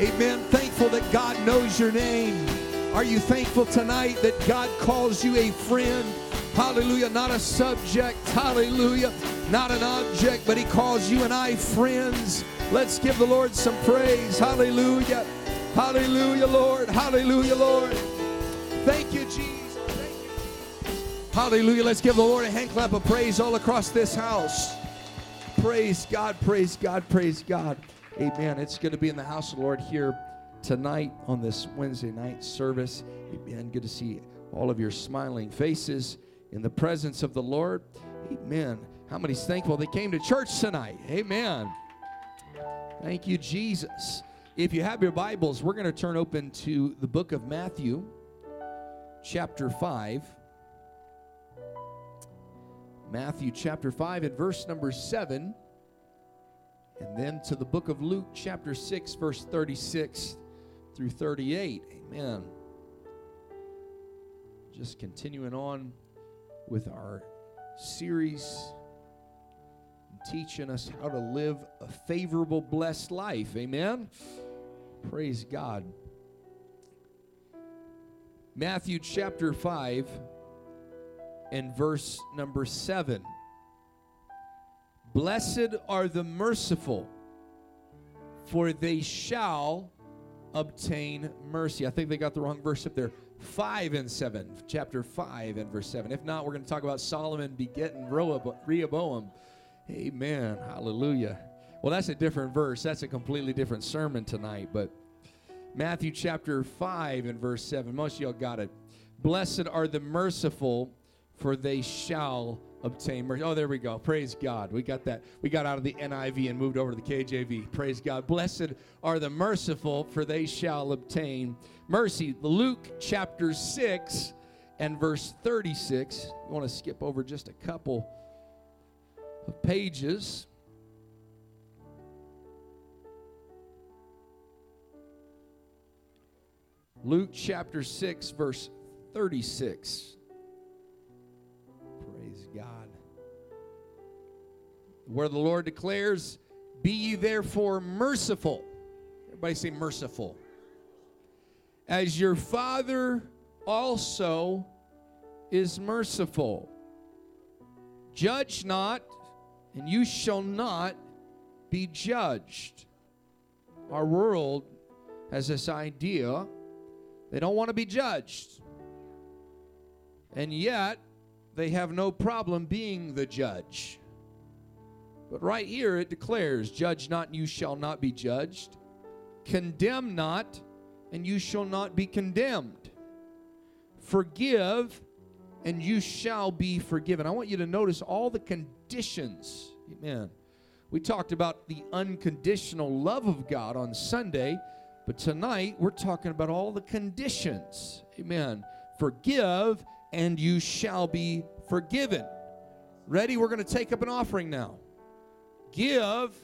Amen. Thankful that God knows your name. Are you thankful tonight that God calls you a friend? Hallelujah. Not a subject. Hallelujah. Not an object, but He calls you and I friends. Let's give the Lord some praise. Hallelujah. Hallelujah, Lord. Hallelujah, Lord. Thank you, Jesus. Thank you. Hallelujah. Let's give the Lord a hand clap of praise all across this house. Praise God, praise God, praise God. Amen. It's going to be in the house of the Lord here tonight on this Wednesday night service. Amen. Good to see all of your smiling faces in the presence of the Lord. Amen. How many's thankful they came to church tonight? Amen. Thank you, Jesus. If you have your Bibles, we're going to turn open to the book of Matthew, chapter 5. Matthew chapter 5 and verse number 7. And then to the book of Luke, chapter 6, verse 36 through 38. Amen. Just continuing on with our series, teaching us how to live a favorable, blessed life. Amen. Praise God. Matthew chapter 5 and verse number 7. Blessed are the merciful, for they shall obtain mercy. I think they got the wrong verse up there. 5 and 7, chapter 5 and verse 7. If not, we're going to talk about Solomon begetting Rehoboam. Amen. Hallelujah. Well, that's a different verse. That's a completely different sermon tonight. But Matthew chapter 5 and verse 7. Most of y'all got it. Blessed are the merciful, for they shall obtain mercy. Oh, there we go. Praise God. We got that. We got out of the NIV and moved over to the KJV. Praise God. Blessed are the merciful, for they shall obtain mercy. Luke chapter 6 and verse 36. I want to skip over just a couple of pages. Luke chapter 6, verse 36. Where the Lord declares, Be ye therefore merciful. Everybody say merciful. As your Father also is merciful. Judge not, and you shall not be judged. Our world has this idea they don't want to be judged. And yet, they have no problem being the judge. But right here it declares, Judge not, and you shall not be judged. Condemn not, and you shall not be condemned. Forgive, and you shall be forgiven. I want you to notice all the conditions. Amen. We talked about the unconditional love of God on Sunday, but tonight we're talking about all the conditions. Amen. Forgive, and you shall be forgiven. Ready? We're going to take up an offering now. Give,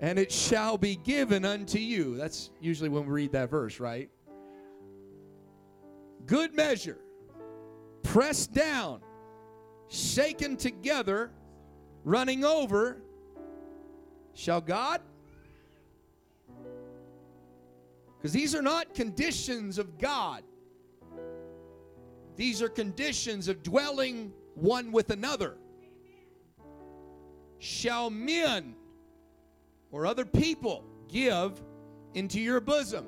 and it shall be given unto you. That's usually when we read that verse, right? Good measure, pressed down, shaken together, running over, shall God? Because these are not conditions of God. These are conditions of dwelling one with another. Shall men or other people give into your bosom?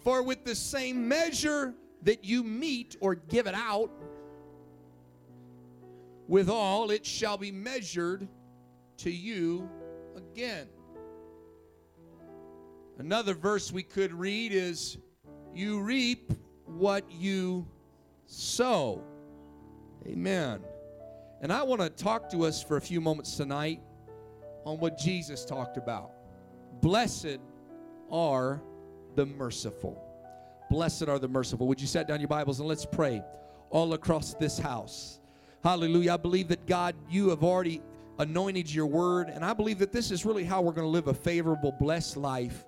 For with the same measure that you meet or give it out, withal it shall be measured to you again. Another verse we could read is You reap what you sow. Amen. And I want to talk to us for a few moments tonight on what Jesus talked about. Blessed are the merciful. Blessed are the merciful. Would you set down your Bibles and let's pray all across this house? Hallelujah. I believe that God, you have already anointed your word, and I believe that this is really how we're going to live a favorable, blessed life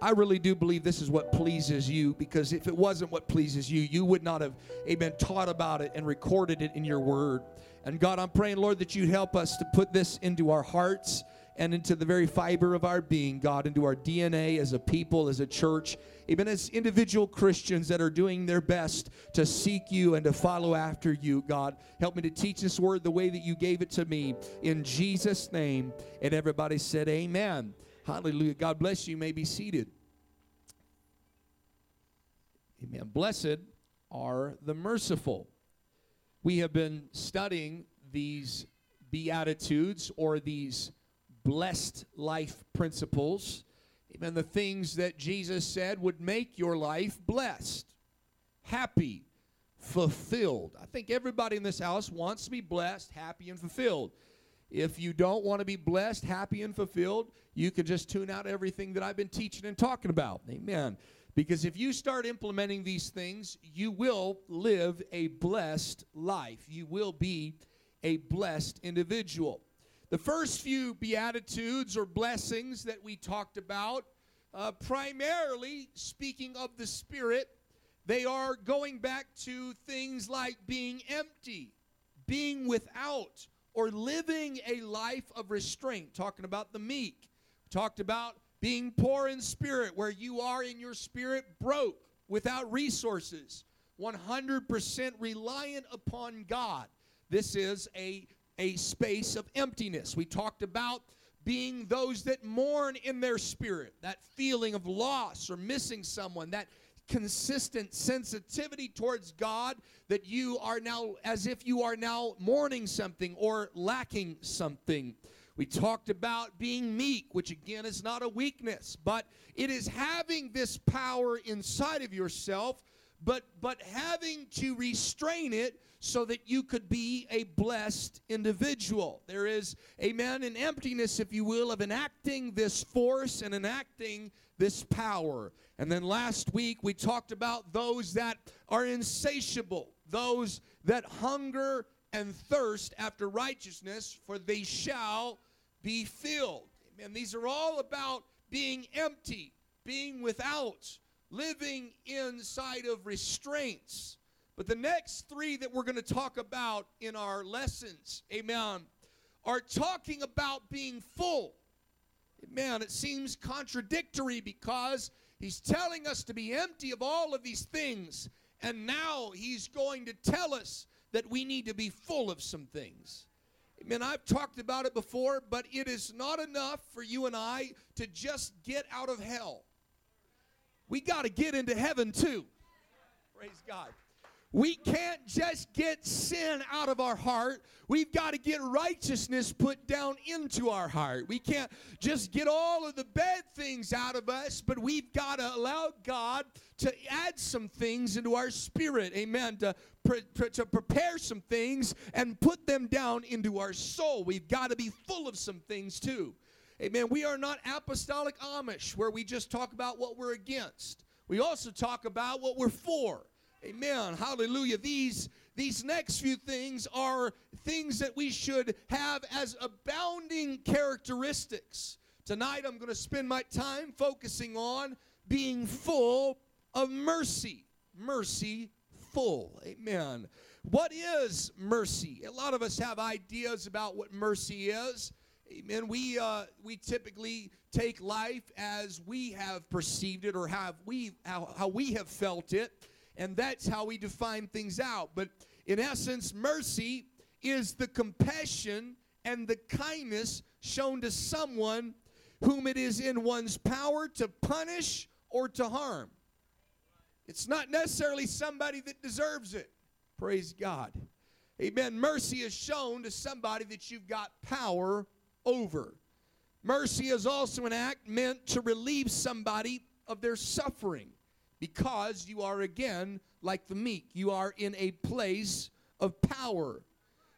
I really do believe this is what pleases you because if it wasn't what pleases you, you would not have, amen, taught about it and recorded it in your word. And God, I'm praying, Lord, that you'd help us to put this into our hearts and into the very fiber of our being, God, into our DNA as a people, as a church, even as individual Christians that are doing their best to seek you and to follow after you, God. Help me to teach this word the way that you gave it to me. In Jesus' name. And everybody said, Amen. Hallelujah. God bless you. You may be seated. Amen. Blessed are the merciful. We have been studying these Beatitudes or these blessed life principles. Amen. The things that Jesus said would make your life blessed, happy, fulfilled. I think everybody in this house wants to be blessed, happy, and fulfilled. If you don't want to be blessed, happy, and fulfilled, you can just tune out everything that I've been teaching and talking about. Amen. Because if you start implementing these things, you will live a blessed life. You will be a blessed individual. The first few Beatitudes or blessings that we talked about, uh, primarily speaking of the Spirit, they are going back to things like being empty, being without, or living a life of restraint. Talking about the meek. Talked about being poor in spirit, where you are in your spirit broke, without resources, 100% reliant upon God. This is a, a space of emptiness. We talked about being those that mourn in their spirit, that feeling of loss or missing someone, that consistent sensitivity towards God that you are now, as if you are now mourning something or lacking something. We talked about being meek, which again is not a weakness, but it is having this power inside of yourself, but but having to restrain it so that you could be a blessed individual. There is, amen, an emptiness, if you will, of enacting this force and enacting this power. And then last week we talked about those that are insatiable, those that hunger and thirst after righteousness, for they shall be filled. Amen. These are all about being empty, being without, living inside of restraints. But the next three that we're going to talk about in our lessons, amen, are talking about being full. Amen. It seems contradictory because he's telling us to be empty of all of these things. And now he's going to tell us that we need to be full of some things. Amen. I've talked about it before, but it is not enough for you and I to just get out of hell. We got to get into heaven too. Praise God. We can't just get sin out of our heart. We've got to get righteousness put down into our heart. We can't just get all of the bad things out of us, but we've got to allow God to add some things into our spirit. Amen. To, pre- pre- to prepare some things and put them down into our soul. We've got to be full of some things too. Amen. We are not apostolic Amish where we just talk about what we're against. We also talk about what we're for. Amen. Hallelujah. These these next few things are things that we should have as abounding characteristics. Tonight I'm going to spend my time focusing on being full of mercy. Mercy full. Amen. What is mercy? A lot of us have ideas about what mercy is. Amen. We uh, we typically take life as we have perceived it or have we how, how we have felt it and that's how we define things out. But in essence, mercy is the compassion and the kindness shown to someone whom it is in one's power to punish or to harm. It's not necessarily somebody that deserves it. Praise God. Amen. Mercy is shown to somebody that you've got power over. Mercy is also an act meant to relieve somebody of their suffering because you are again like the meek. You are in a place of power.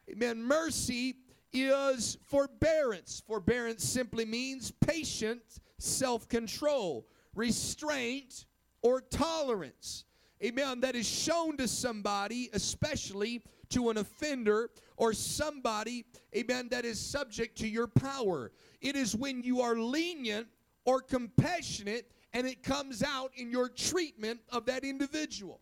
Amen. Mercy is forbearance. Forbearance simply means patient self control, restraint, or tolerance. Amen. That is shown to somebody, especially to an offender or somebody, amen, that is subject to your power. It is when you are lenient or compassionate and it comes out in your treatment of that individual.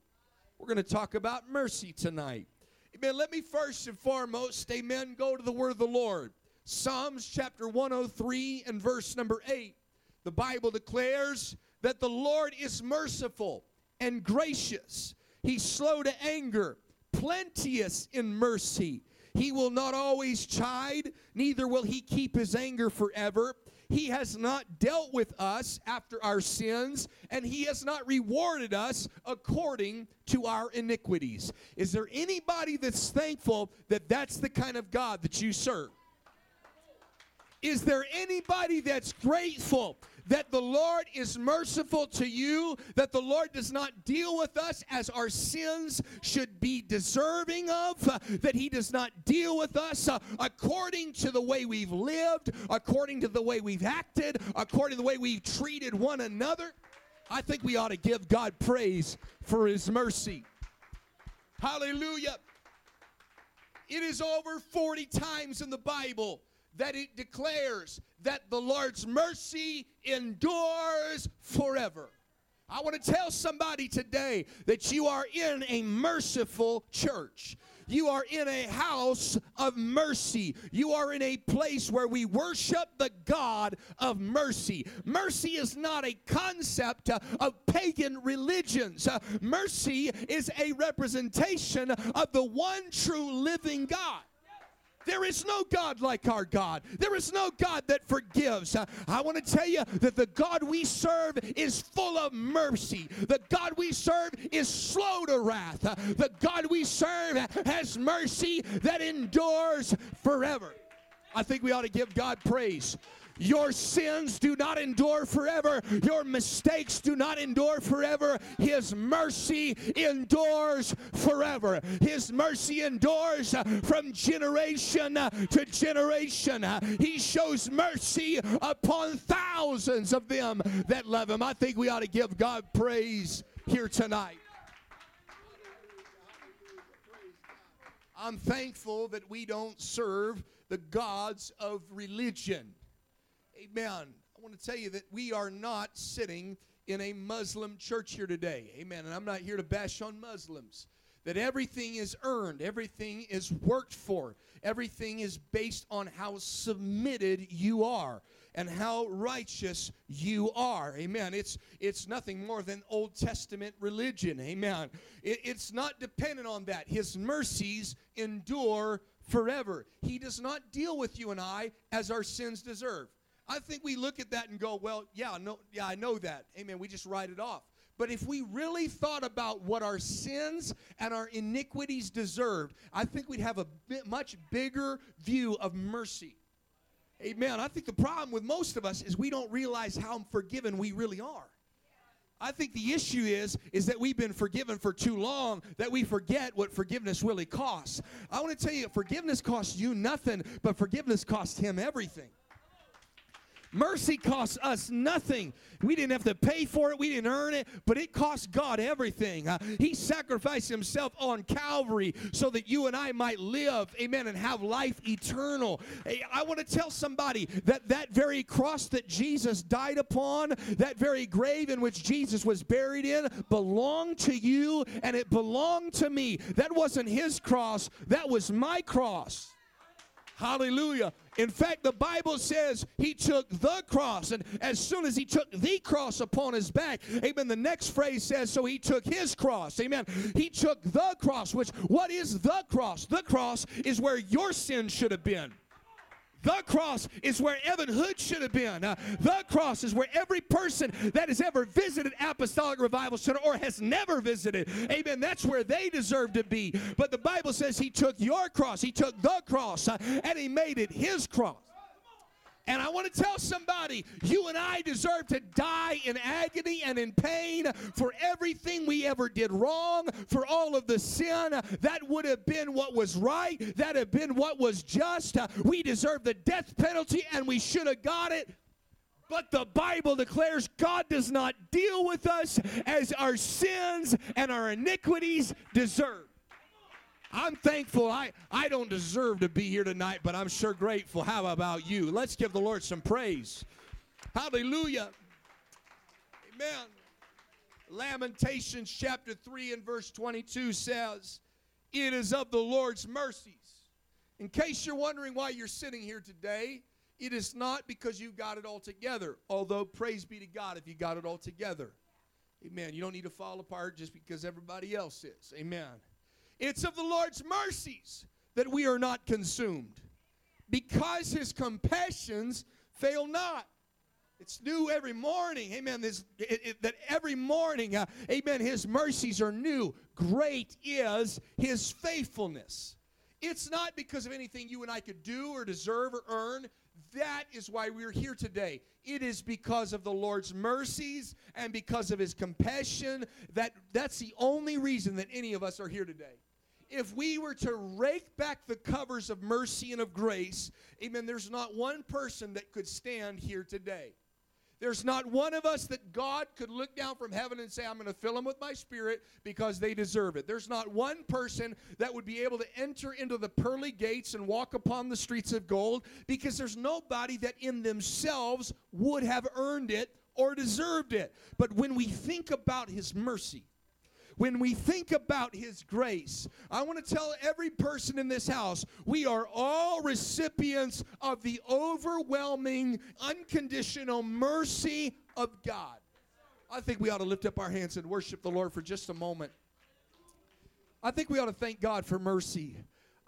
We're going to talk about mercy tonight. Amen. Let me first and foremost, amen, go to the word of the Lord. Psalms chapter 103 and verse number 8, the Bible declares that the Lord is merciful and gracious. He's slow to anger, plenteous in mercy. He will not always chide, neither will he keep his anger forever. He has not dealt with us after our sins, and He has not rewarded us according to our iniquities. Is there anybody that's thankful that that's the kind of God that you serve? Is there anybody that's grateful that the Lord is merciful to you, that the Lord does not deal with us as our sins should be deserving of, that He does not deal with us uh, according to the way we've lived, according to the way we've acted, according to the way we've treated one another. I think we ought to give God praise for His mercy. Hallelujah. It is over 40 times in the Bible that it declares that the Lord's mercy endures forever. I want to tell somebody today that you are in a merciful church. You are in a house of mercy. You are in a place where we worship the God of mercy. Mercy is not a concept of pagan religions, mercy is a representation of the one true living God. There is no God like our God. There is no God that forgives. I want to tell you that the God we serve is full of mercy. The God we serve is slow to wrath. The God we serve has mercy that endures forever. I think we ought to give God praise your sins do not endure forever. Your mistakes do not endure forever. His mercy endures forever. His mercy endures from generation to generation. He shows mercy upon thousands of them that love Him. I think we ought to give God praise here tonight. I'm thankful that we don't serve the gods of religion. Amen. I want to tell you that we are not sitting in a Muslim church here today. Amen. And I'm not here to bash on Muslims. That everything is earned, everything is worked for, everything is based on how submitted you are and how righteous you are. Amen. It's it's nothing more than Old Testament religion. Amen. It, it's not dependent on that. His mercies endure forever. He does not deal with you and I as our sins deserve. I think we look at that and go, well, yeah, no, yeah, I know that. Amen. We just write it off. But if we really thought about what our sins and our iniquities deserved, I think we'd have a bit, much bigger view of mercy. Amen. I think the problem with most of us is we don't realize how forgiven we really are. I think the issue is is that we've been forgiven for too long that we forget what forgiveness really costs. I want to tell you forgiveness costs you nothing, but forgiveness costs him everything. Mercy costs us nothing. We didn't have to pay for it, we didn't earn it, but it cost God everything. Uh, he sacrificed himself on Calvary so that you and I might live, amen, and have life eternal. Hey, I want to tell somebody that that very cross that Jesus died upon, that very grave in which Jesus was buried in, belonged to you and it belonged to me. That wasn't his cross, that was my cross. Hallelujah. In fact, the Bible says he took the cross, and as soon as he took the cross upon his back, amen, the next phrase says, so he took his cross, amen. He took the cross, which, what is the cross? The cross is where your sin should have been. The cross is where Evan Hood should have been. Uh, the cross is where every person that has ever visited Apostolic Revival Center or has never visited, amen, that's where they deserve to be. But the Bible says he took your cross, he took the cross, uh, and he made it his cross. And I want to tell somebody, you and I deserve to die in agony and in pain for everything we ever did wrong, for all of the sin. That would have been what was right, that have been what was just. We deserve the death penalty and we should have got it. But the Bible declares God does not deal with us as our sins and our iniquities deserve. I'm thankful. I, I don't deserve to be here tonight, but I'm sure grateful. How about you? Let's give the Lord some praise. Hallelujah. Amen. Lamentations chapter 3 and verse 22 says, It is of the Lord's mercies In case you're wondering why you're sitting here today, it is not because you got it all together, although praise be to God if you got it all together. Amen. You don't need to fall apart just because everybody else is. Amen. It's of the Lord's mercies that we are not consumed because his compassions fail not. It's new every morning. Amen. This, it, it, that every morning, uh, amen, his mercies are new. Great is his faithfulness. It's not because of anything you and I could do or deserve or earn. That is why we're here today. It is because of the Lord's mercies and because of his compassion that that's the only reason that any of us are here today if we were to rake back the covers of mercy and of grace, amen, there's not one person that could stand here today. There's not one of us that God could look down from heaven and say, I'm going to fill them with my spirit because they deserve it. There's not one person that would be able to enter into the pearly gates and walk upon the streets of gold because there's nobody that in themselves would have earned it or deserved it. But when we think about His mercy, when we think about His grace, I want to tell every person in this house we are all recipients of the overwhelming, unconditional mercy of God. I think we ought to lift up our hands and worship the Lord for just a moment. I think we ought to thank God for mercy.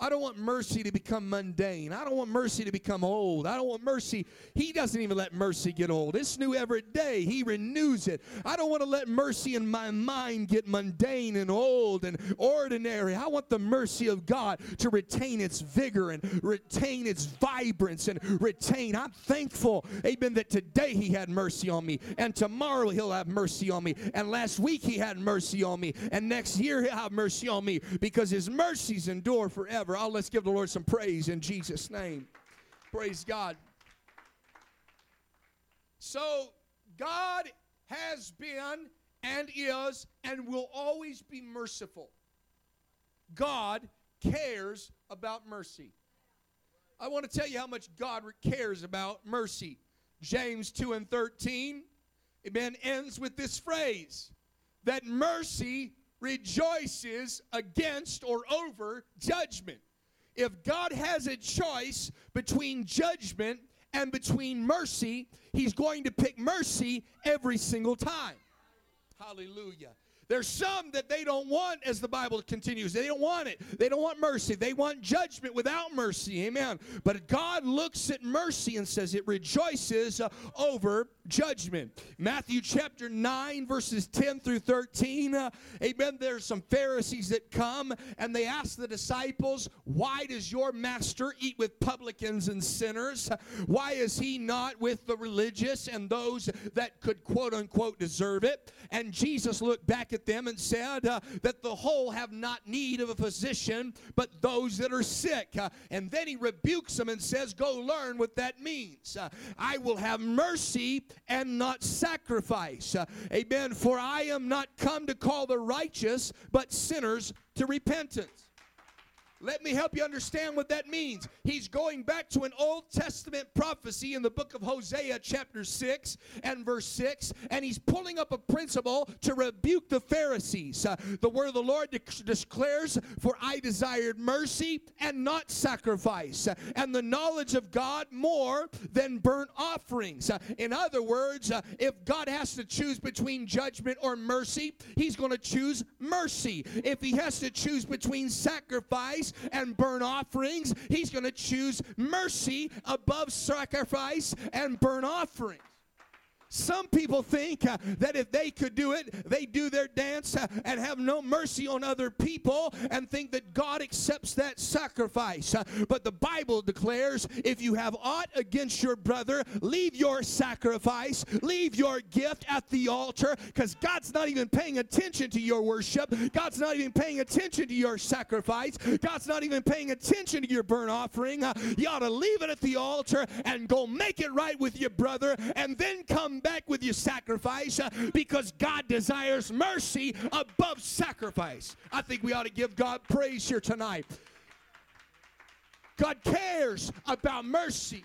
I don't want mercy to become mundane. I don't want mercy to become old. I don't want mercy. He doesn't even let mercy get old. It's new every day. He renews it. I don't want to let mercy in my mind get mundane and old and ordinary. I want the mercy of God to retain its vigor and retain its vibrance and retain. I'm thankful, amen, that today He had mercy on me and tomorrow He'll have mercy on me. And last week He had mercy on me and next year He'll have mercy on me because His mercies endure forever forever. Oh, let's give the Lord some praise in Jesus' name. Praise God. So, God has been and is and will always be merciful. God cares about mercy. I want to tell you how much God cares about mercy. James 2 and 13, amen, ends with this phrase that mercy rejoices against or over judgment. If God has a choice between judgment and between mercy, He's going to pick mercy every single time. Hallelujah. There's some that they don't want, as the Bible continues. They don't want it. They don't want mercy. They want judgment without mercy. Amen. But God looks at mercy and says it rejoices uh, over judgment. Matthew chapter 9, verses 10 through 13. Uh, amen. There's some Pharisees that come and they ask the disciples, Why does your master eat with publicans and sinners? Why is he not with the religious and those that could quote unquote deserve it? And Jesus looked back at at them and said uh, that the whole have not need of a physician, but those that are sick. Uh, and then he rebukes them and says, Go learn what that means. Uh, I will have mercy and not sacrifice. Uh, amen. For I am not come to call the righteous, but sinners to repentance. Let me help you understand what that means. He's going back to an Old Testament prophecy in the book of Hosea, chapter 6 and verse 6, and he's pulling up a principle to rebuke the Pharisees. Uh, the word of the Lord de- declares, For I desired mercy and not sacrifice, uh, and the knowledge of God more than burnt offerings. Uh, in other words, uh, if God has to choose between judgment or mercy, he's going to choose mercy. If he has to choose between sacrifice, and burnt offerings. He's going to choose mercy above sacrifice and burnt offerings. Some people think uh, that if they could do it, they do their dance uh, and have no mercy on other people and think that God accepts that sacrifice. Uh, but the Bible declares if you have aught against your brother, leave your sacrifice, leave your gift at the altar because God's not even paying attention to your worship. God's not even paying attention to your sacrifice. God's not even paying attention to your burnt offering. Uh, you ought to leave it at the altar and go make it right with your brother and then come back with your sacrifice uh, because God desires mercy above sacrifice. I think we ought to give God praise here tonight. God cares about mercy.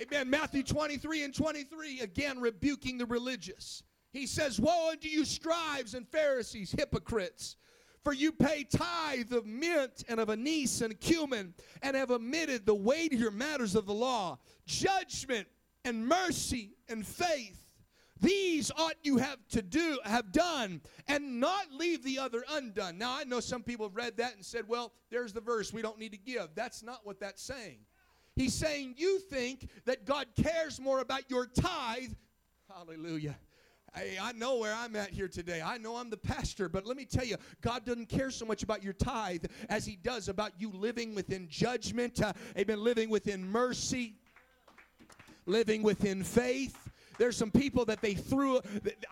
Amen. Matthew 23 and 23, again rebuking the religious. He says, Woe unto you, scribes and Pharisees, hypocrites! For you pay tithe of mint and of anise and cumin, and have omitted the weightier matters of the law, judgment and mercy and faith. These ought you have to do, have done, and not leave the other undone. Now I know some people have read that and said, well, there's the verse, we don't need to give. That's not what that's saying. He's saying you think that God cares more about your tithe. Hallelujah. Hey, I know where I'm at here today. I know I'm the pastor, but let me tell you, God doesn't care so much about your tithe as He does about you living within judgment, uh, amen, living within mercy, living within faith. There's some people that they threw.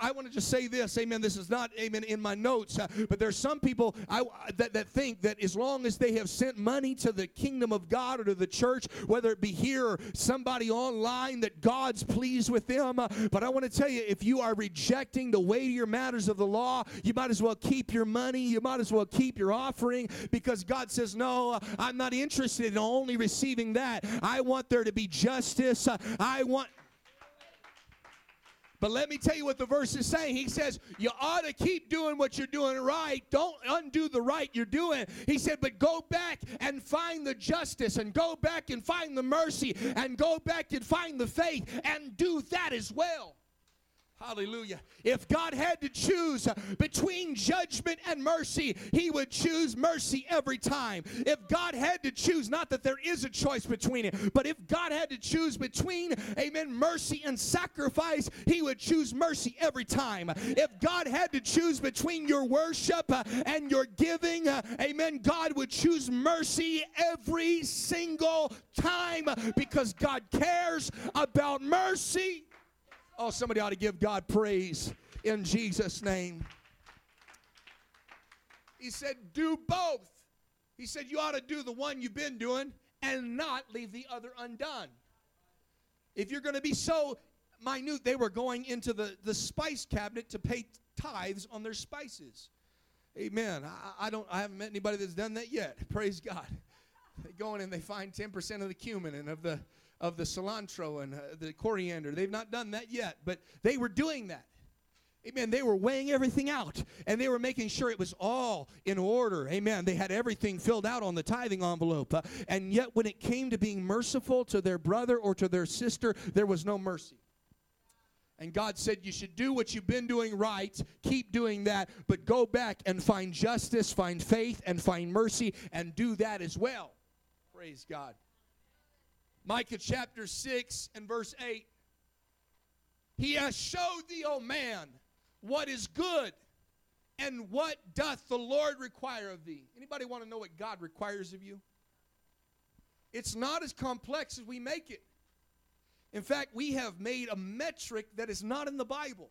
I want to just say this, amen. This is not, amen, in my notes, uh, but there's some people I, that, that think that as long as they have sent money to the kingdom of God or to the church, whether it be here or somebody online, that God's pleased with them. Uh, but I want to tell you, if you are rejecting the weightier matters of the law, you might as well keep your money. You might as well keep your offering because God says, No, uh, I'm not interested in only receiving that. I want there to be justice. I want but let me tell you what the verse is saying. He says, You ought to keep doing what you're doing right. Don't undo the right you're doing. He said, But go back and find the justice, and go back and find the mercy, and go back and find the faith, and do that as well. Hallelujah. If God had to choose between judgment and mercy, He would choose mercy every time. If God had to choose, not that there is a choice between it, but if God had to choose between, amen, mercy and sacrifice, He would choose mercy every time. If God had to choose between your worship and your giving, amen, God would choose mercy every single time because God cares about mercy. Oh, somebody ought to give God praise in Jesus' name. He said, Do both. He said, You ought to do the one you've been doing and not leave the other undone. If you're going to be so minute, they were going into the, the spice cabinet to pay tithes on their spices. Amen. I, I don't I haven't met anybody that's done that yet. Praise God. They go in and they find 10% of the cumin and of the of the cilantro and uh, the coriander. They've not done that yet, but they were doing that. Amen. They were weighing everything out and they were making sure it was all in order. Amen. They had everything filled out on the tithing envelope. Uh, and yet, when it came to being merciful to their brother or to their sister, there was no mercy. And God said, You should do what you've been doing right, keep doing that, but go back and find justice, find faith, and find mercy, and do that as well. Praise God. Micah chapter 6 and verse 8. He has showed thee, O man, what is good and what doth the Lord require of thee. Anybody want to know what God requires of you? It's not as complex as we make it. In fact, we have made a metric that is not in the Bible.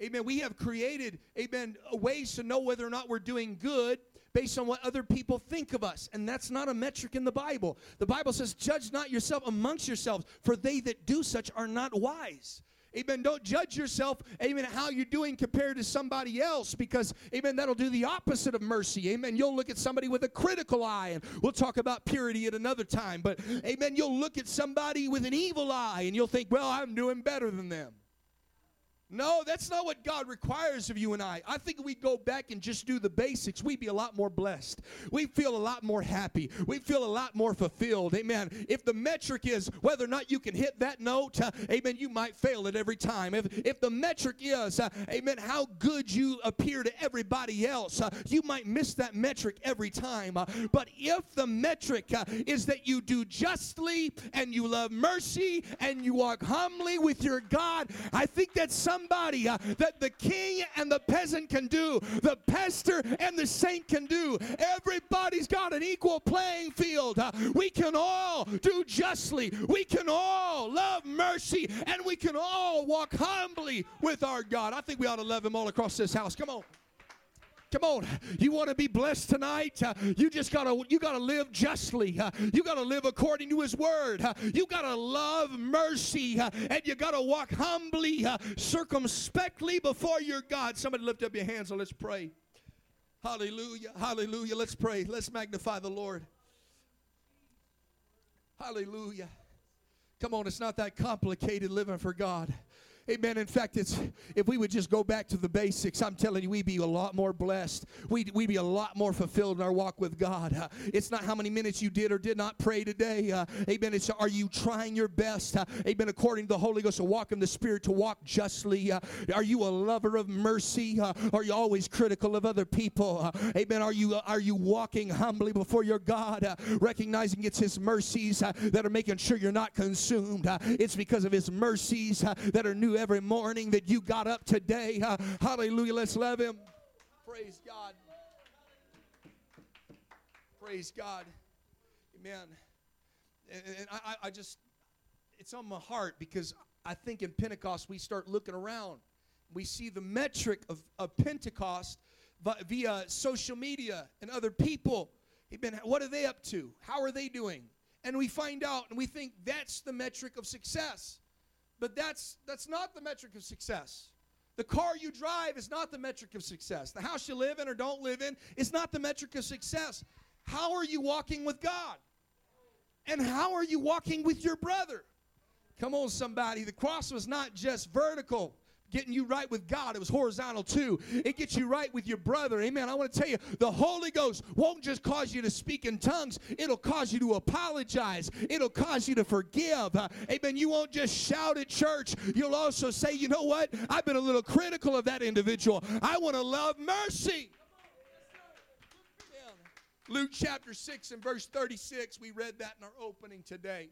Amen. We have created, amen, ways to know whether or not we're doing good based on what other people think of us. And that's not a metric in the Bible. The Bible says, Judge not yourself amongst yourselves, for they that do such are not wise. Amen. Don't judge yourself, amen, how you're doing compared to somebody else because, amen, that'll do the opposite of mercy. Amen. You'll look at somebody with a critical eye, and we'll talk about purity at another time. But, amen, you'll look at somebody with an evil eye and you'll think, well, I'm doing better than them. No, that's not what God requires of you and I. I think we go back and just do the basics, we'd be a lot more blessed. We feel a lot more happy. We feel a lot more fulfilled. Amen. If the metric is whether or not you can hit that note, uh, amen, you might fail it every time. If, if the metric is, uh, amen, how good you appear to everybody else, uh, you might miss that metric every time. Uh, but if the metric uh, is that you do justly and you love mercy and you walk humbly with your God, I think that's some somebody uh, that the king and the peasant can do, the pastor and the saint can do. Everybody's got an equal playing field. Uh, we can all do justly, we can all love mercy, and we can all walk humbly with our God. I think we ought to love Him all across this house. Come on. Come on, you want to be blessed tonight? Uh, you just gotta you gotta live justly. Uh, you gotta live according to His word. Uh, you gotta love mercy, uh, and you gotta walk humbly, uh, circumspectly before your God. Somebody lift up your hands and let's pray. Hallelujah, hallelujah. Let's pray. Let's magnify the Lord. Hallelujah. Come on, it's not that complicated living for God. Amen. In fact, it's if we would just go back to the basics, I'm telling you, we'd be a lot more blessed. We'd, we'd be a lot more fulfilled in our walk with God. Uh, it's not how many minutes you did or did not pray today. Uh, amen. It's are you trying your best? Uh, amen. According to the Holy Ghost, to walk in the Spirit, to walk justly. Uh, are you a lover of mercy? Uh, are you always critical of other people? Uh, amen. Are you are you walking humbly before your God, recognizing it's His mercies that are making sure you're not consumed? it's because of His mercies that are new every morning that you got up today. Uh, hallelujah. Let's love him. Praise God. Praise God. Amen. And, and I, I just, it's on my heart because I think in Pentecost we start looking around. We see the metric of, of Pentecost via social media and other people. Amen. What are they up to? How are they doing? And we find out and we think that's the metric of success. But that's that's not the metric of success. The car you drive is not the metric of success. The house you live in or don't live in is not the metric of success. How are you walking with God? And how are you walking with your brother? Come on, somebody. The cross was not just vertical, getting you right with God. It was horizontal too. It gets you right with your brother. Amen. I want to tell you, the Holy Ghost won't just cause you to speak in tongues, it'll cause you to apologize, it'll cause you to forgive. Uh, amen. You won't just shout at church, you'll also say, you know what? I've been a little critical of that individual. I want to love mercy. Luke chapter 6 and verse 36, we read that in our opening today.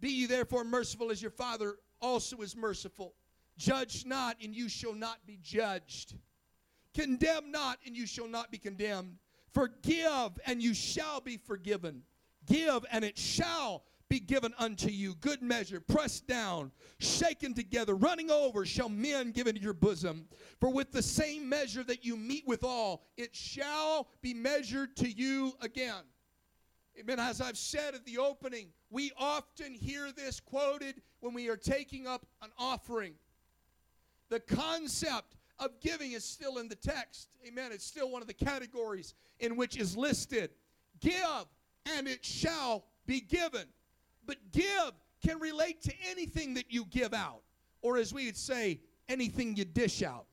Be ye therefore merciful as your Father also is merciful. Judge not, and you shall not be judged. Condemn not, and you shall not be condemned. Forgive, and you shall be forgiven. Give, and it shall be given unto you. Good measure, pressed down, shaken together, running over, shall men give into your bosom. For with the same measure that you meet withal, it shall be measured to you again. Amen. As I've said at the opening, we often hear this quoted when we are taking up an offering. The concept of giving is still in the text. Amen. It's still one of the categories in which is listed. Give, and it shall be given. But give can relate to anything that you give out, or as we would say, anything you dish out.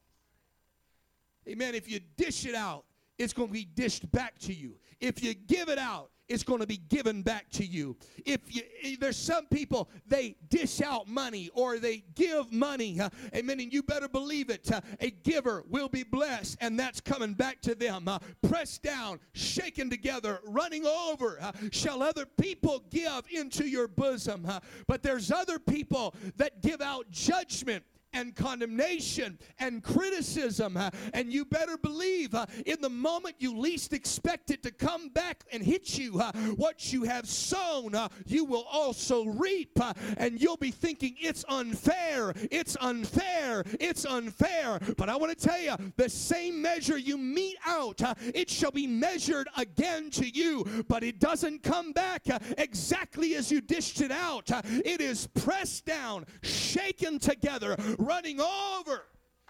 Amen. If you dish it out, it's going to be dished back to you. If you give it out, it's going to be given back to you. If you, there's some people they dish out money or they give money, uh, amen. And you better believe it. Uh, a giver will be blessed, and that's coming back to them. Uh, pressed down, shaken together, running over. Shall other people give into your bosom? But there's other people that give out judgment and condemnation and criticism. Uh, and you better believe uh, in the moment you least expect it to come back and hit you, uh, what you have sown, you will also reap. And you'll be thinking, it's unfair, it's unfair, it's unfair. But I want to tell you, the same measure you mete out, it shall be measured again to you. But it doesn't come back exactly as you dished it out. it is pressed down, shaken together, running over.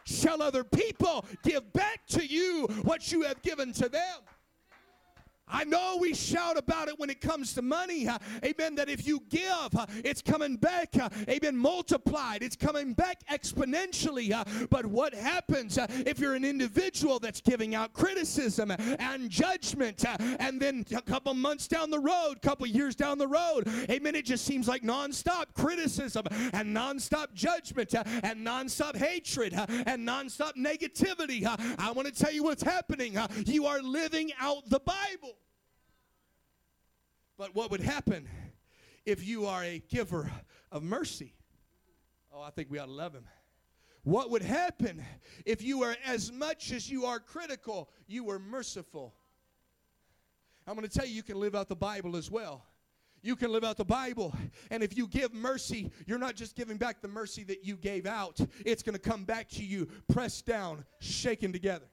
Shall other people give back to you what you have given to them? I know we shout about it when it comes to money. Amen. That if you give, it's coming back. Amen. Multiplied. It's coming back exponentially. But what happens if you're an individual that's giving out criticism and judgment, and then a couple months down the road, couple years down the road, amen, it just seems like nonstop criticism and nonstop judgment and nonstop hatred and nonstop negativity. I want to tell you what's happening. you are living out the Bible. But what would happen if you are a giver of mercy? Oh, I think we ought to love him. What would happen if you were, as much as you are critical, you were merciful? I'm going to tell you, you can live out the Bible as well. You can live out the Bible. And if you give mercy, you're not just giving back the mercy that you gave out, it's going to come back to you, pressed down, shaken together.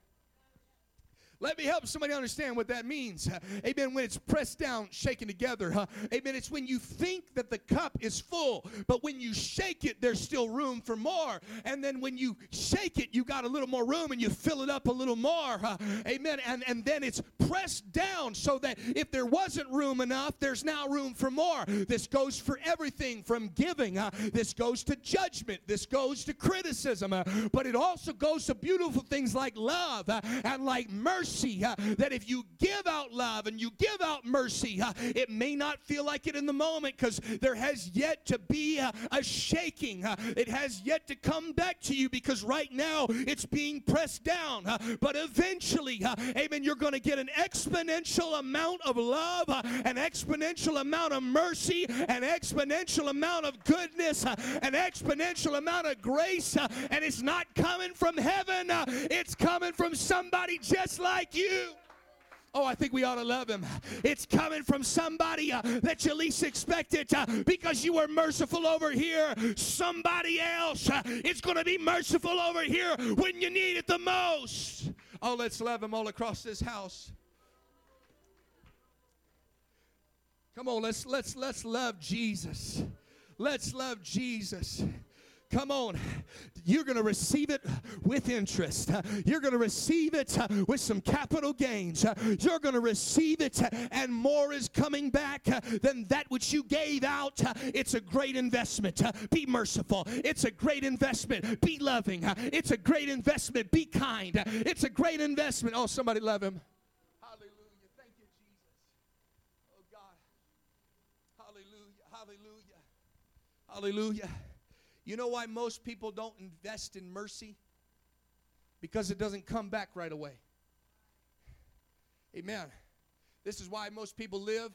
Let me help somebody understand what that means. Amen. When it's pressed down, shaken together. Amen. It's when you think that the cup is full, but when you shake it, there's still room for more. And then when you shake it, you got a little more room and you fill it up a little more. Amen. And, and then it's pressed down so that if there wasn't room enough, there's now room for more. This goes for everything from giving. This goes to judgment. This goes to criticism. But it also goes to beautiful things like love and like mercy that if you give out love and you give out mercy, it may not feel like it in the moment because there has yet to be a, shaking. It has yet to come back to you because right now it's being pressed down. But eventually, amen, you're going to get an exponential amount of love, an exponential amount of mercy, an exponential amount of goodness, an exponential amount of grace. and it's not coming from heaven, it's coming from somebody just like like you. Oh, I think we ought to love him. It's coming from somebody uh, that you least expect it uh, because you were merciful over here. Somebody else uh, is going to be merciful over here when you need it the most. Oh, let's love him all across this house. Come on, let's let's let's love Jesus. Let's love Jesus. Come on. You're going to receive it with interest. You're going to receive it with some capital gains. You're going to receive it, and more is coming back than that which you gave out. It's a great investment. Be merciful. It's a great investment. Be loving. It's a great investment. Be kind. It's a great investment. Oh, somebody love him. Hallelujah. Thank you, Jesus. Oh, God. Hallelujah. Hallelujah. Hallelujah. You know why most people don't invest in mercy? Because it doesn't come back right away. Amen. This is why most people live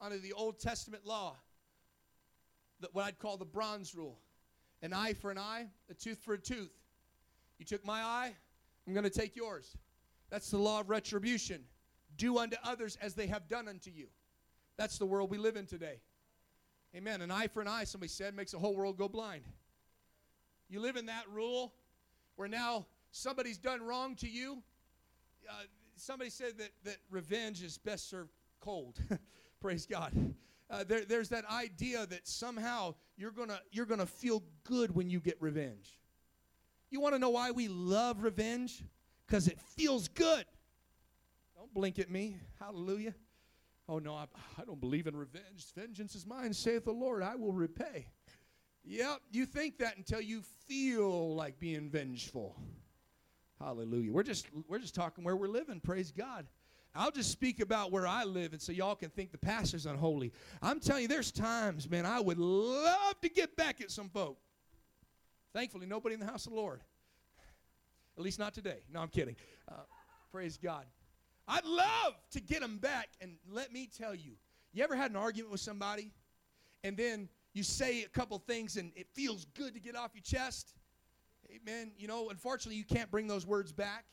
under the Old Testament law, what I'd call the bronze rule an eye for an eye, a tooth for a tooth. You took my eye, I'm going to take yours. That's the law of retribution. Do unto others as they have done unto you. That's the world we live in today. Amen. An eye for an eye, somebody said, makes the whole world go blind. You live in that rule where now somebody's done wrong to you. Uh, somebody said that, that revenge is best served cold. Praise God. Uh, there, there's that idea that somehow you're gonna you're gonna feel good when you get revenge. You want to know why we love revenge? Because it feels good. Don't blink at me. Hallelujah. Oh no, I, I don't believe in revenge. Vengeance is mine, saith the Lord. I will repay. Yep, you think that until you feel like being vengeful. Hallelujah. We're just we're just talking where we're living. Praise God. I'll just speak about where I live and so y'all can think the pastor's unholy. I'm telling you, there's times, man, I would love to get back at some folk. Thankfully, nobody in the house of the Lord. At least not today. No, I'm kidding. Uh, praise God. I'd love to get them back. And let me tell you, you ever had an argument with somebody and then you say a couple things and it feels good to get off your chest. Amen. You know, unfortunately, you can't bring those words back.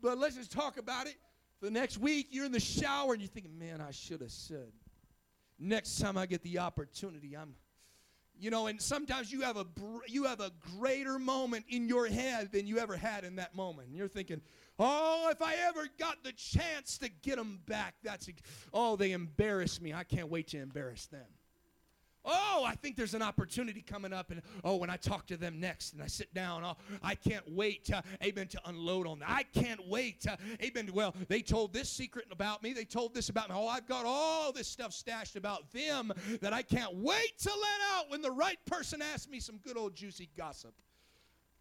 But let's just talk about it. For the next week, you're in the shower and you're thinking, man, I should have said. Next time I get the opportunity, I'm you know and sometimes you have a you have a greater moment in your head than you ever had in that moment and you're thinking oh if i ever got the chance to get them back that's oh they embarrass me i can't wait to embarrass them Oh, I think there's an opportunity coming up. And oh, when I talk to them next and I sit down, oh, I can't wait, uh, amen, to unload on them. I can't wait, uh, amen. Well, they told this secret about me. They told this about me. Oh, I've got all this stuff stashed about them that I can't wait to let out when the right person asks me some good old juicy gossip.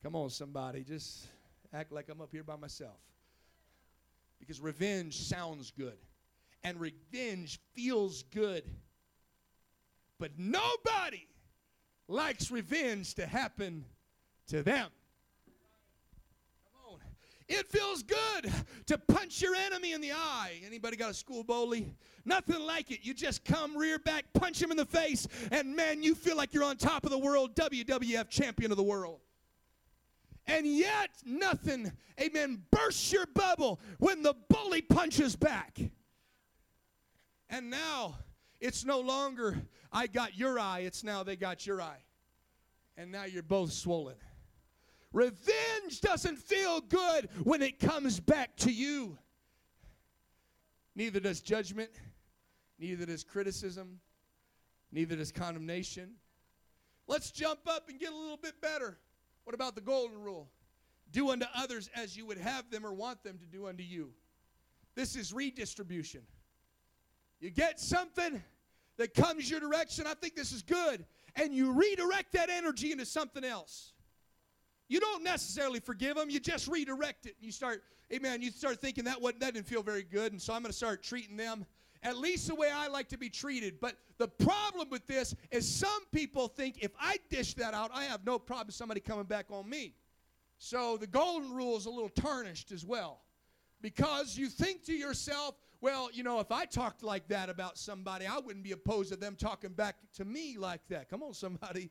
Come on, somebody. Just act like I'm up here by myself. Because revenge sounds good, and revenge feels good. But nobody likes revenge to happen to them. Come on. It feels good to punch your enemy in the eye. Anybody got a school bully? Nothing like it. You just come rear back, punch him in the face, and man, you feel like you're on top of the world, WWF champion of the world. And yet, nothing, amen, bursts your bubble when the bully punches back. And now, it's no longer, I got your eye, it's now they got your eye. And now you're both swollen. Revenge doesn't feel good when it comes back to you. Neither does judgment, neither does criticism, neither does condemnation. Let's jump up and get a little bit better. What about the golden rule? Do unto others as you would have them or want them to do unto you. This is redistribution. You get something that comes your direction, I think this is good, and you redirect that energy into something else. You don't necessarily forgive them, you just redirect it. And you start, amen, you start thinking that, wasn't, that didn't feel very good, and so I'm going to start treating them at least the way I like to be treated. But the problem with this is some people think if I dish that out, I have no problem somebody coming back on me. So the golden rule is a little tarnished as well. Because you think to yourself, well, you know, if I talked like that about somebody, I wouldn't be opposed to them talking back to me like that. Come on, somebody.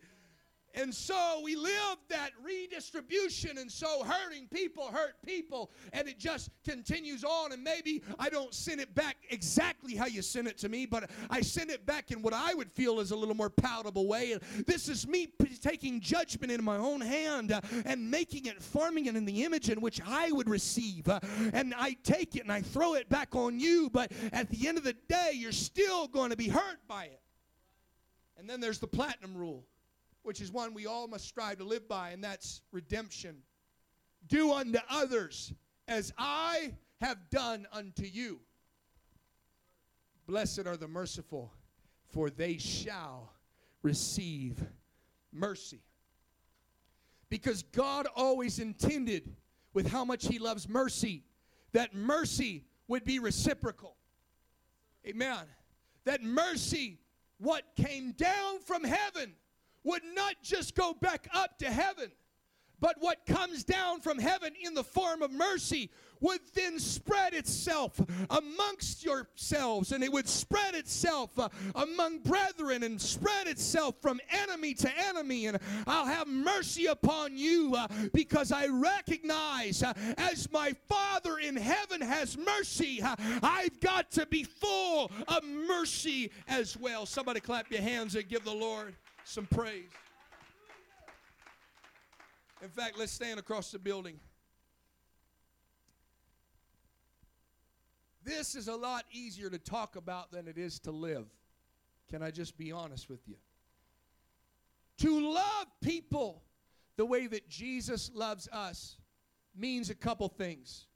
And so we live that redistribution, and so hurting people hurt people, and it just continues on. And maybe I don't send it back exactly how you send it to me, but I send it back in what I would feel is a little more palatable way. And this is me p- taking judgment in my own hand uh, and making it, forming it in the image in which I would receive. Uh, and I take it and I throw it back on you, but at the end of the day, you're still going to be hurt by it. And then there's the platinum rule which is one we all must strive to live by, and that's redemption. Do unto others as I have done unto you. Blessed are the merciful, for they shall receive mercy. Because God always intended, with how much He loves mercy, that mercy would be reciprocal. Amen. That mercy, what came down from heaven, would not just go back up to heaven, but what comes down from heaven in the form of mercy would then spread itself amongst yourselves and it would spread itself uh, among brethren and spread itself from enemy to enemy. And I'll have mercy upon you uh, because I recognize uh, as my Father in heaven has mercy uh, I've got to be full of mercy as well. Somebody clap your hands and give the Lord some praise. In fact, let's stand across the building. This is a lot easier to talk about than it is to live. Can I just be honest with you? To love people the way that Jesus loves us means a couple things.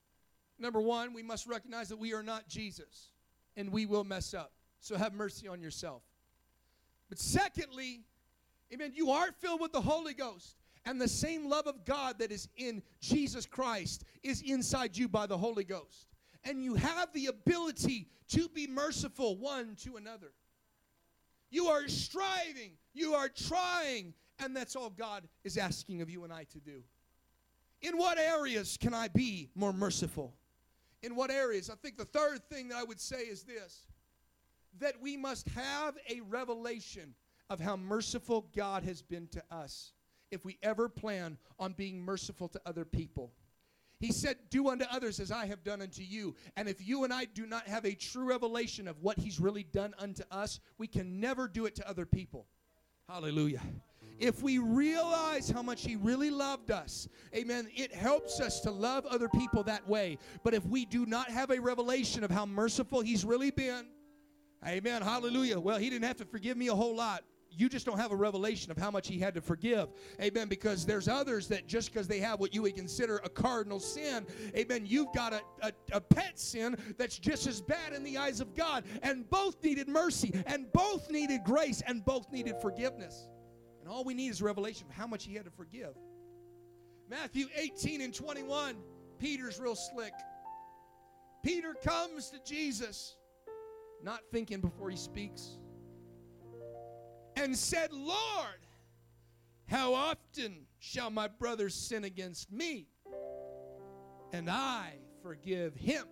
Number one, we must recognize that we are not Jesus and we will mess up. So have mercy on yourself. But secondly, Amen. You are filled with the Holy Ghost. And the same love of God that is in Jesus Christ is inside you by the Holy Ghost. And you have the ability to be merciful one to another. You are striving, you are trying, and that's all God is asking of you and I to do. In what areas can I be more merciful? In what areas? I think the third thing that I would say is this that we must have a revelation of how merciful God has been to us if we ever plan on being merciful to other people. He said, Do unto others as I have done unto you. And if you and I do not have a true revelation of what He's really done unto us, we can never do it to other people. Hallelujah. If we realize how much He really loved us, amen, it helps us to love other people that way. But if we do not have a revelation of how merciful He's really been, amen, hallelujah. Well, He didn't have to forgive me a whole lot you just don't have a revelation of how much he had to forgive. Amen. Because there's others that just because they have what you would consider a cardinal sin, amen, you've got a, a, a, pet sin that's just as bad in the eyes of God. And both needed mercy, and both needed grace, and both needed forgiveness. And all we need is revelation of how much he had to forgive. Matthew 18 and 21, Peter's real slick. Peter comes to Jesus, not thinking before he speaks and said, Lord, how often shall my brother sin against me? And I forgive him.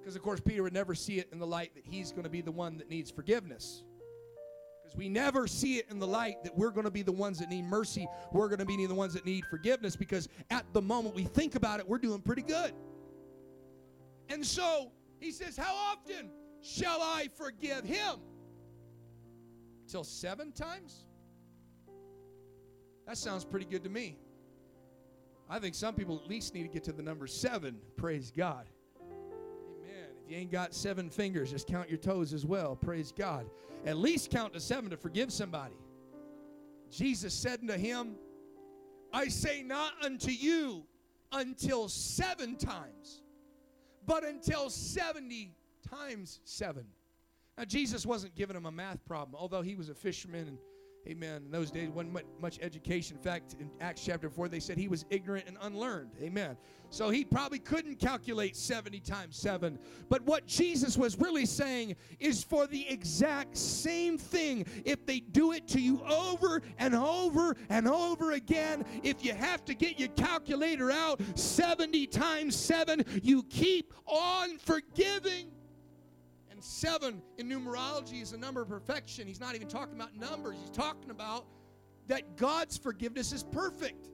Because, of course, Peter would never see it in the light that he's going to be the one that needs forgiveness. Because we never see it in the light that we're going to be the ones that need mercy. We're going to be the ones that need forgiveness. Because at the moment we think about it, we're doing pretty good. And so he says, How often shall I forgive him? Till seven times? That sounds pretty good to me. I think some people at least need to get to the number seven. Praise God. Amen. If you ain't got seven fingers, just count your toes as well. Praise God. At least count to seven to forgive somebody. Jesus said unto him, I say not unto you until seven times, but until 70 times seven. Now, Jesus wasn't giving him a math problem, although he was a fisherman and Amen. In those days, wasn't much education. In fact, in Acts chapter 4, they said he was ignorant and unlearned. Amen. So he probably couldn't calculate 70 times 7. But what Jesus was really saying is for the exact same thing, if they do it to you over and over and over again, if you have to get your calculator out 70 times 7, you keep on forgiving. And seven in numerology is a number of perfection. He's not even talking about numbers, he's talking about that God's forgiveness is perfect.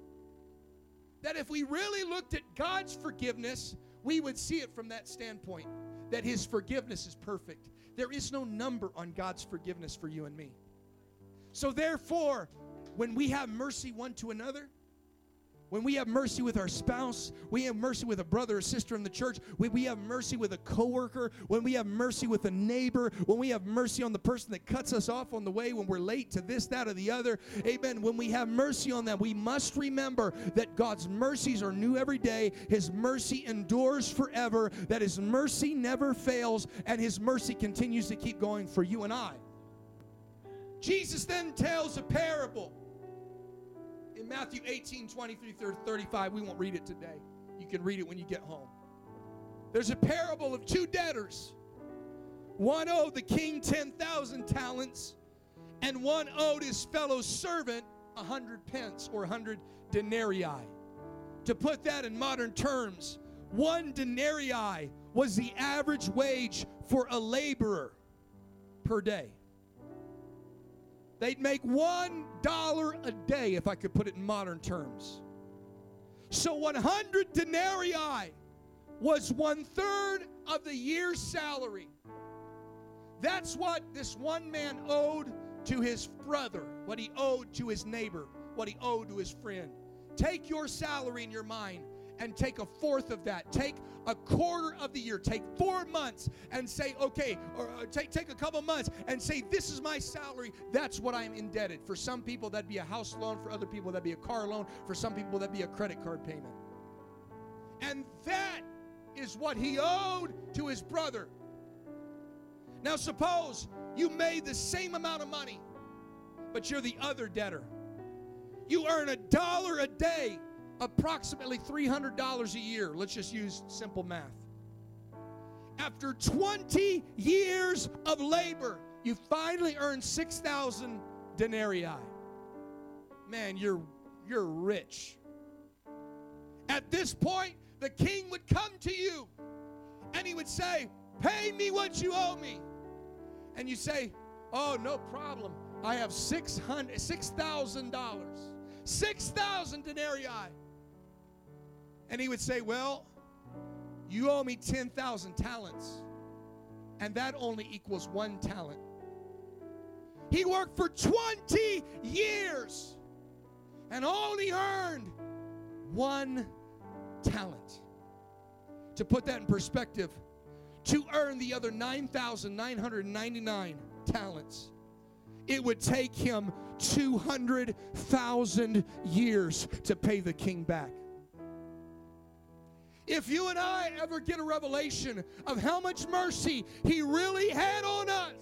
That if we really looked at God's forgiveness, we would see it from that standpoint that His forgiveness is perfect. There is no number on God's forgiveness for you and me. So, therefore, when we have mercy one to another, when we have mercy with our spouse, we have mercy with a brother or sister in the church, when we have mercy with a coworker, when we have mercy with a neighbor, when we have mercy on the person that cuts us off on the way when we're late to this, that, or the other. Amen. When we have mercy on them, we must remember that God's mercies are new every day. His mercy endures forever, that His mercy never fails, and His mercy continues to keep going for you and I. Jesus then tells a parable in Matthew 18 23 through 35. We won't read it today. You can read it when you get home. There's a parable of two debtors. One owed the king 10,000 talents, and one owed his fellow servant a hundred pence or a hundred denarii. To put that in modern terms, one denarii was the average wage for a laborer per day. They'd make one dollar a day, if I could put it in modern terms. So 100 denarii was one third of the year's salary. That's what this one man owed to his brother, what he owed to his neighbor, what he owed to his friend. Take your salary in your mind and take a fourth of that. Take a quarter of the year. Take four months and say, okay, or uh, take, take a couple months and say, this is my salary. That's what I'm indebted. For some people, that'd be a house loan. For other people, that'd be a car loan. For some people, that'd be a credit card payment. And that is what he owed to his brother. Now, suppose you made the same amount of money, but you're the other debtor. You earn a dollar a day approximately $300 a year. Let's just use simple math. After 20 years of labor, you finally earn 6,000 denarii. Man, you're you're rich. At this point, the king would come to you and he would say, "Pay me what you owe me." And you say, "Oh, no problem. I have 600 $6,000. 6,000 denarii." And he would say, Well, you owe me 10,000 talents, and that only equals one talent. He worked for 20 years and only earned one talent. To put that in perspective, to earn the other 9,999 talents, it would take him 200,000 years to pay the king back. If you and I ever get a revelation of how much mercy He really had on us,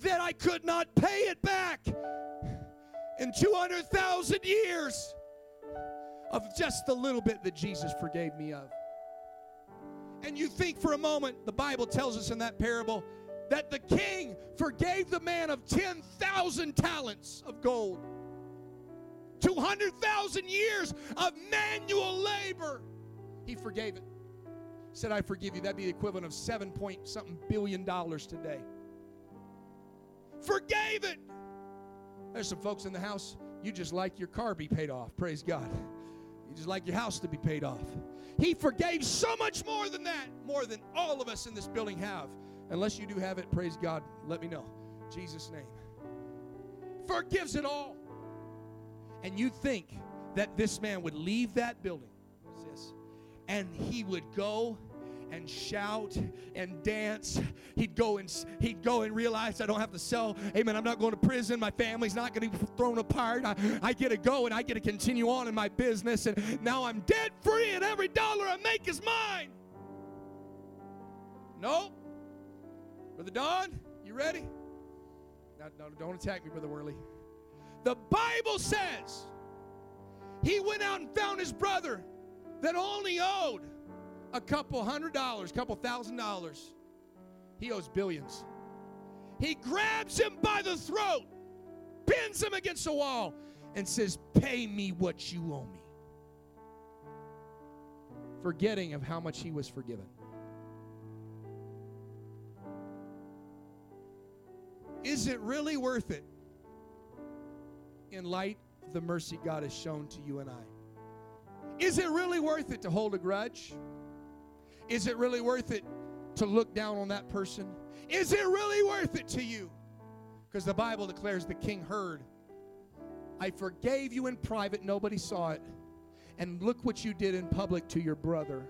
that I could not pay it back in 200,000 years of just the little bit that Jesus forgave me of. And you think for a moment, the Bible tells us in that parable that the king forgave the man of 10,000 talents of gold. 200,000 years of manual labor. He forgave it. Said, I forgive you. That'd be the equivalent of seven point something billion dollars today. Forgave it. There's some folks in the house, you just like your car be paid off. Praise God. You just like your house to be paid off. He forgave so much more than that, more than all of us in this building have. Unless you do have it, praise God, let me know. Jesus' name. Forgives it all. And you think that this man would leave that building, this, and he would go and shout and dance. He'd go and he'd go and realize I don't have to sell. Amen. I'm not going to prison. My family's not going to be thrown apart. I, I get to go and I get to continue on in my business. And now I'm debt free, and every dollar I make is mine. Nope. Brother Don, you ready? Now, no, don't attack me, Brother Worley. The Bible says he went out and found his brother that only owed a couple hundred dollars, a couple thousand dollars. He owes billions. He grabs him by the throat, pins him against the wall, and says, Pay me what you owe me. Forgetting of how much he was forgiven. Is it really worth it in light of the mercy God has shown to you and I? Is it really worth it to hold a grudge? Is it really worth it to look down on that person? Is it really worth it to you? Because the Bible declares the king heard. I forgave you in private, nobody saw it. And look what you did in public to your brother.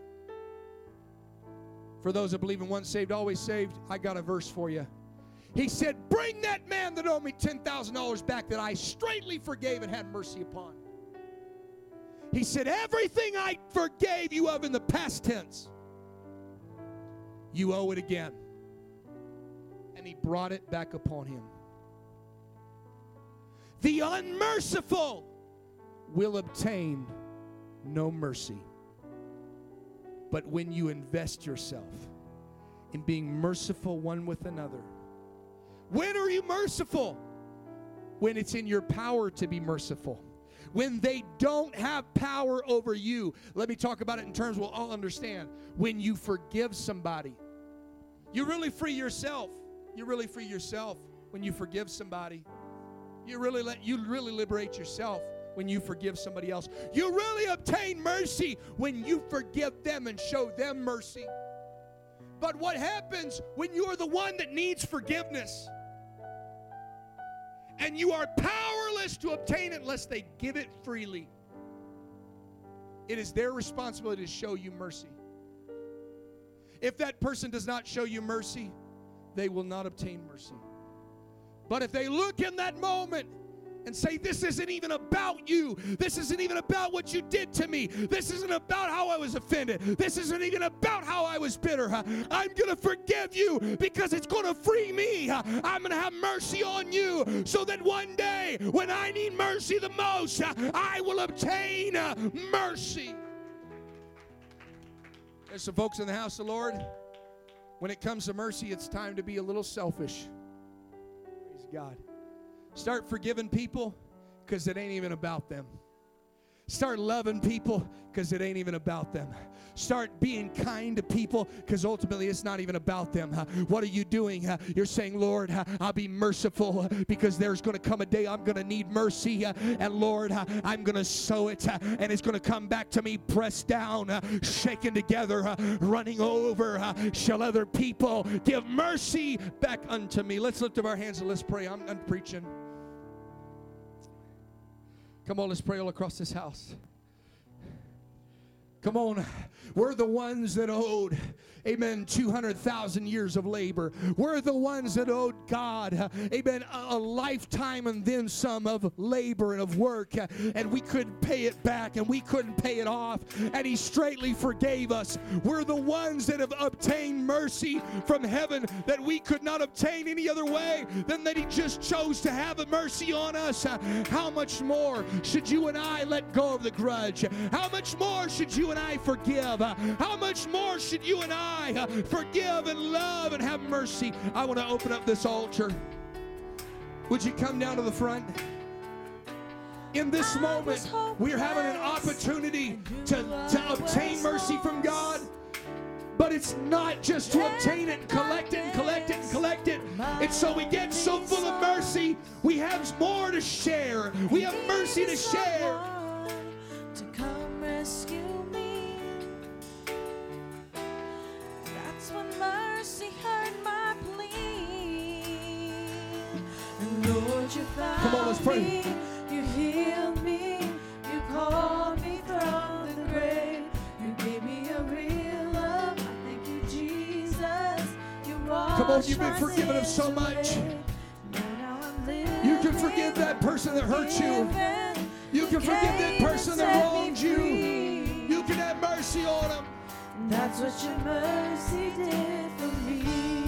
For those that believe in once saved, always saved, I got a verse for you. He said, Bring that man that owed me $10,000 back that I straightly forgave and had mercy upon. He said, Everything I forgave you of in the past tense, you owe it again. And he brought it back upon him. The unmerciful will obtain no mercy. But when you invest yourself in being merciful one with another, when are you merciful? When it's in your power to be merciful. When they don't have power over you. Let me talk about it in terms we'll all understand. When you forgive somebody, you really free yourself. You really free yourself when you forgive somebody. You really let you really liberate yourself when you forgive somebody else. You really obtain mercy when you forgive them and show them mercy. But what happens when you are the one that needs forgiveness? And you are powerless to obtain it unless they give it freely. It is their responsibility to show you mercy. If that person does not show you mercy, they will not obtain mercy. But if they look in that moment and say, This isn't even about you. This isn't even about what you did to me. This isn't about how I was offended. This isn't even about how I was bitter. I'm going to forgive you because it's going to free me. I'm going to have mercy on you so that one day when I need mercy the most, I will obtain mercy. There's some folks in the house of the Lord. When it comes to mercy, it's time to be a little selfish. Praise God. Start forgiving people because it ain't even about them. Start loving people because it ain't even about them. Start being kind to people because ultimately it's not even about them. What are you doing? You're saying, Lord, I'll be merciful because there's going to come a day I'm going to need mercy. And Lord, I'm going to sow it and it's going to come back to me pressed down, shaken together, running over. Shall other people give mercy back unto me? Let's lift up our hands and let's pray. I'm, I'm preaching. Come on, let's pray all across this house. Come on. We're the ones that owed, amen, 200,000 years of labor. We're the ones that owed God, uh, amen, a, a, lifetime and then some of labor and of work. Uh, and we couldn't pay it back and we couldn't pay it off. And He straightly forgave us. We're the ones that have obtained mercy from heaven that we could not obtain any other way than that He just chose to have a mercy on us. Uh, how much more should you and I let go of the grudge? How much more should you and I forgive? How much more should you and I forgive and love and have mercy? I want to open up this altar. Would you come down to the front? In this moment, we're having an opportunity to, to obtain mercy from God. But it's not just to obtain it and collect it and collect it and collect it. And so we get so full of mercy, we have more to share. We have mercy to share. To come rescue Lord, Come on, let's pray. You healed me. You called me from the grave. You gave me a real love. I thank you, Jesus. You Come on, you've been forgiven of so much. You can forgive that person that hurt you. You can forgive that person that wronged you. You can have mercy on them. That's what your mercy did for me.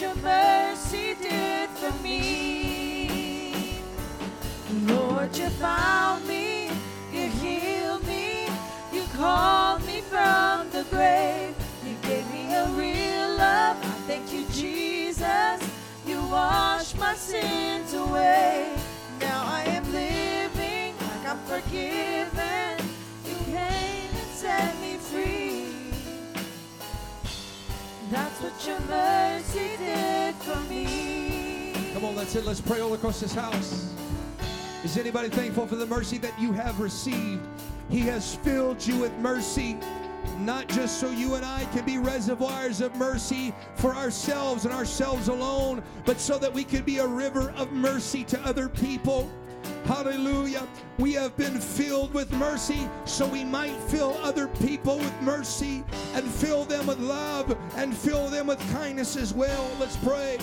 your mercy did for me. Lord, you found me, you healed me, you called me from the grave, you gave me a real love. I thank you, Jesus. You washed my sins away. Now I am living like I'm forgiven. That's what your mercy did for me. Come on, that's it. Let's pray all across this house. Is anybody thankful for the mercy that you have received? He has filled you with mercy, not just so you and I can be reservoirs of mercy for ourselves and ourselves alone, but so that we could be a river of mercy to other people. Hallelujah. We have been filled with mercy so we might fill other people with mercy and fill them with love and fill them with kindness as well. Let's pray.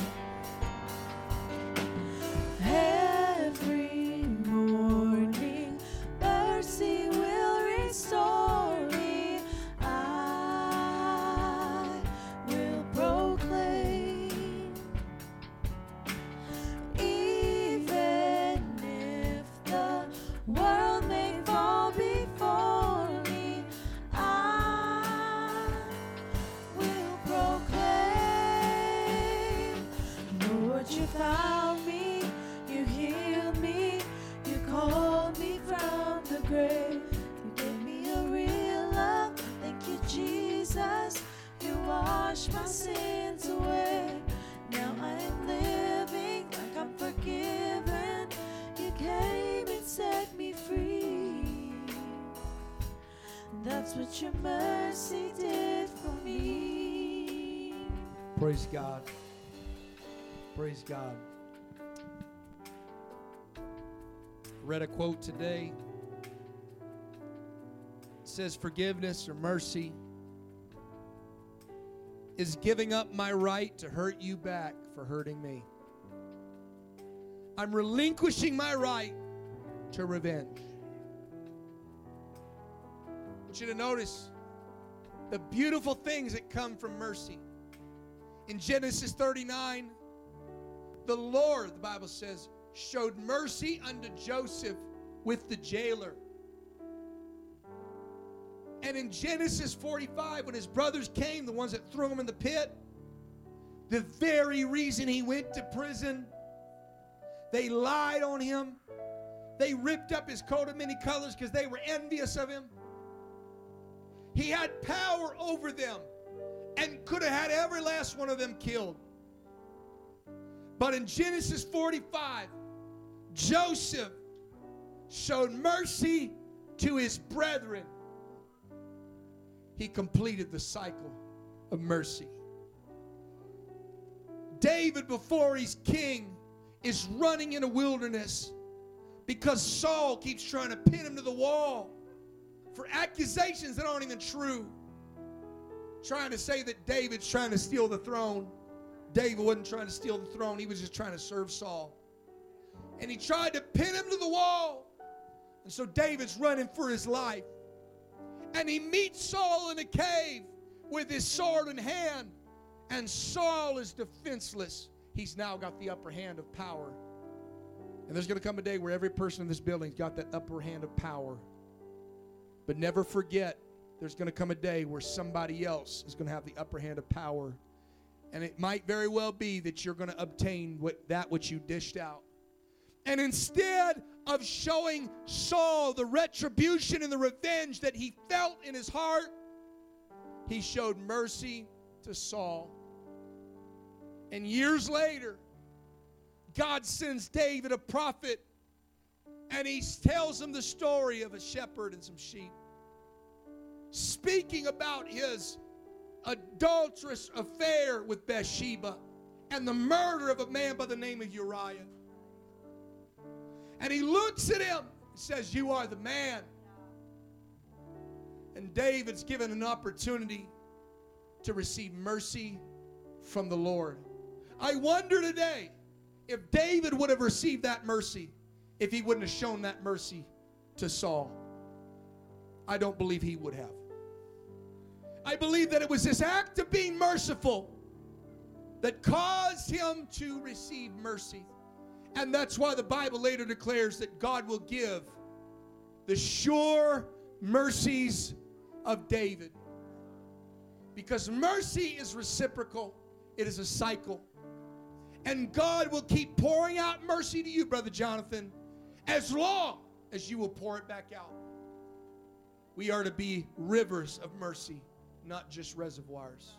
What your mercy did for me. Praise God. Praise God. Read a quote today. It says, Forgiveness or mercy is giving up my right to hurt you back for hurting me. I'm relinquishing my right to revenge. You to notice the beautiful things that come from mercy. In Genesis 39, the Lord, the Bible says, showed mercy unto Joseph with the jailer. And in Genesis 45, when his brothers came, the ones that threw him in the pit, the very reason he went to prison, they lied on him. They ripped up his coat of many colors because they were envious of him. He had power over them and could have had every last one of them killed. But in Genesis 45, Joseph showed mercy to his brethren. He completed the cycle of mercy. David, before he's king, is running in a wilderness because Saul keeps trying to pin him to the wall for accusations that aren't even true. Trying to say that David's trying to steal the throne. David wasn't trying to steal the throne, he was just trying to serve Saul. And he tried to pin him to the wall. And so David's running for his life. And he meets Saul in a cave with his sword in hand. And Saul is defenseless. He's now got the upper hand of power. And there's going to come a day where every person in this building's got that upper hand of power. But never forget, there's going to come a day where somebody else is going to have the upper hand of power. And it might very well be that you're going to obtain what, that which you dished out. And instead of showing Saul the retribution and the revenge that he felt in his heart, he showed mercy to Saul. And years later, God sends David a prophet and he tells him the story of a shepherd and some sheep, speaking about his adulterous affair with Bathsheba and the murder of a man by the name of Uriah. And he looks at him and says, You are the man. And David's given an opportunity to receive mercy from the Lord. I wonder today if David would have received that mercy if he wouldn't have shown that mercy to Saul. I don't believe he would have. I believe that it was this act of being merciful that caused him to receive mercy. And that's why the Bible later declares that God will give the sure mercies of David. Because mercy is reciprocal, it is a cycle. And God will keep pouring out mercy to you, Brother Jonathan, as long as you will pour it back out. We are to be rivers of mercy, not just reservoirs.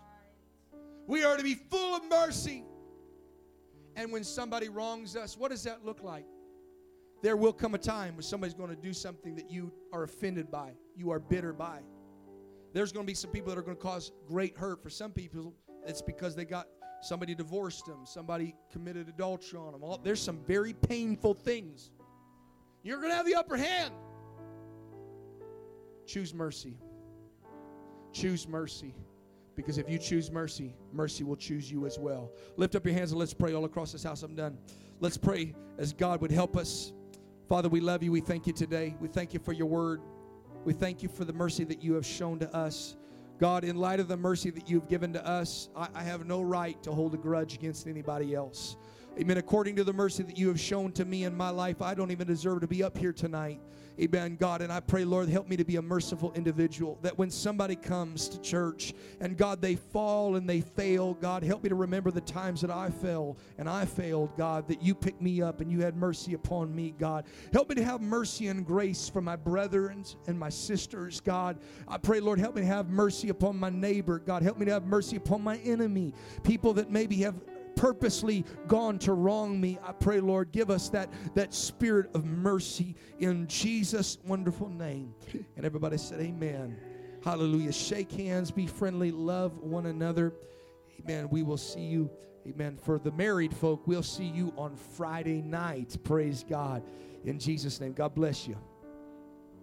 We are to be full of mercy. And when somebody wrongs us, what does that look like? There will come a time when somebody's going to do something that you are offended by, you are bitter by. There's going to be some people that are going to cause great hurt. For some people, it's because they got somebody divorced them, somebody committed adultery on them. All, there's some very painful things You're going to have the upper hand. Choose mercy. Choose mercy. Because if you choose mercy, mercy will choose you as well. Lift up your hands and let's pray all across this house. I'm done. Let's pray as God would help us. Father, we love you. We thank you today. We thank you for your word. We thank you for the mercy that you have shown to us. God, in light of the mercy that you've given to us, I, I have no right to hold a grudge against anybody else. Amen. According to the mercy that you have shown to me in my life, I don't even deserve to be up here tonight. Amen, God. And I pray, Lord, help me to be a merciful individual. That when somebody comes to church and God, they fall and they fail, God, help me to remember the times that I fell and I failed, God, that you picked me up and you had mercy upon me, God. Help me to have mercy and grace for my brethren and my sisters, God. I pray, Lord, help me to have mercy upon my neighbor, God. Help me to have mercy upon my enemy, people that maybe have purposely gone to wrong me. I pray, Lord, give us that, that spirit of mercy in Jesus' wonderful name. And everybody said, Amen. Hallelujah. Shake hands, be friendly, love one another. Amen. We will see you. Amen. For the married folk, we'll see you on Friday night. Praise God. In Jesus' name. God bless you.